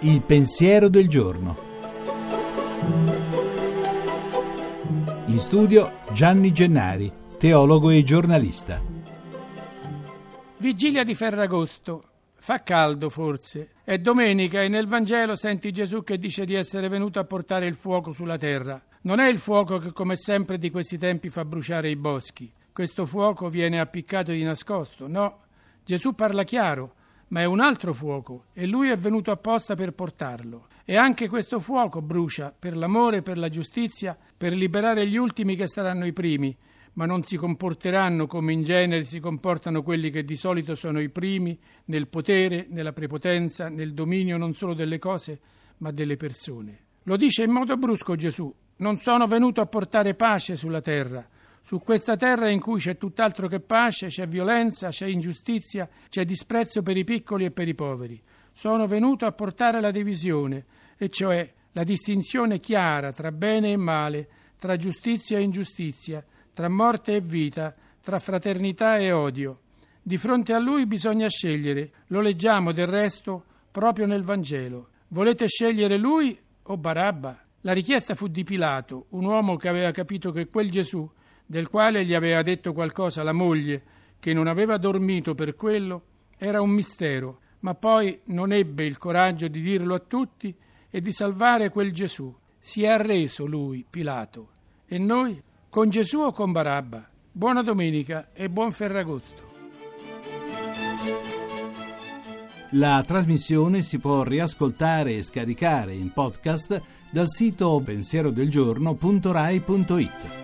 Il pensiero del giorno. In studio Gianni Gennari, teologo e giornalista. Vigilia di Ferragosto. Fa caldo forse. È domenica e nel Vangelo senti Gesù che dice di essere venuto a portare il fuoco sulla terra. Non è il fuoco che come sempre di questi tempi fa bruciare i boschi. Questo fuoco viene appiccato di nascosto. No, Gesù parla chiaro ma è un altro fuoco e lui è venuto apposta per portarlo. E anche questo fuoco brucia per l'amore per la giustizia, per liberare gli ultimi che saranno i primi, ma non si comporteranno come in genere si comportano quelli che di solito sono i primi nel potere, nella prepotenza, nel dominio non solo delle cose, ma delle persone. Lo dice in modo brusco Gesù, non sono venuto a portare pace sulla terra, su questa terra in cui c'è tutt'altro che pace, c'è violenza, c'è ingiustizia, c'è disprezzo per i piccoli e per i poveri. Sono venuto a portare la divisione, e cioè la distinzione chiara tra bene e male, tra giustizia e ingiustizia, tra morte e vita, tra fraternità e odio. Di fronte a lui bisogna scegliere, lo leggiamo del resto proprio nel Vangelo. Volete scegliere lui o Barabba? La richiesta fu di Pilato, un uomo che aveva capito che quel Gesù del quale gli aveva detto qualcosa la moglie, che non aveva dormito per quello, era un mistero, ma poi non ebbe il coraggio di dirlo a tutti e di salvare quel Gesù. Si è arreso lui, Pilato. E noi? Con Gesù o con Barabba? Buona domenica e buon Ferragosto. La trasmissione si può riascoltare e scaricare in podcast dal sito pensierodelgiorno.rai.it.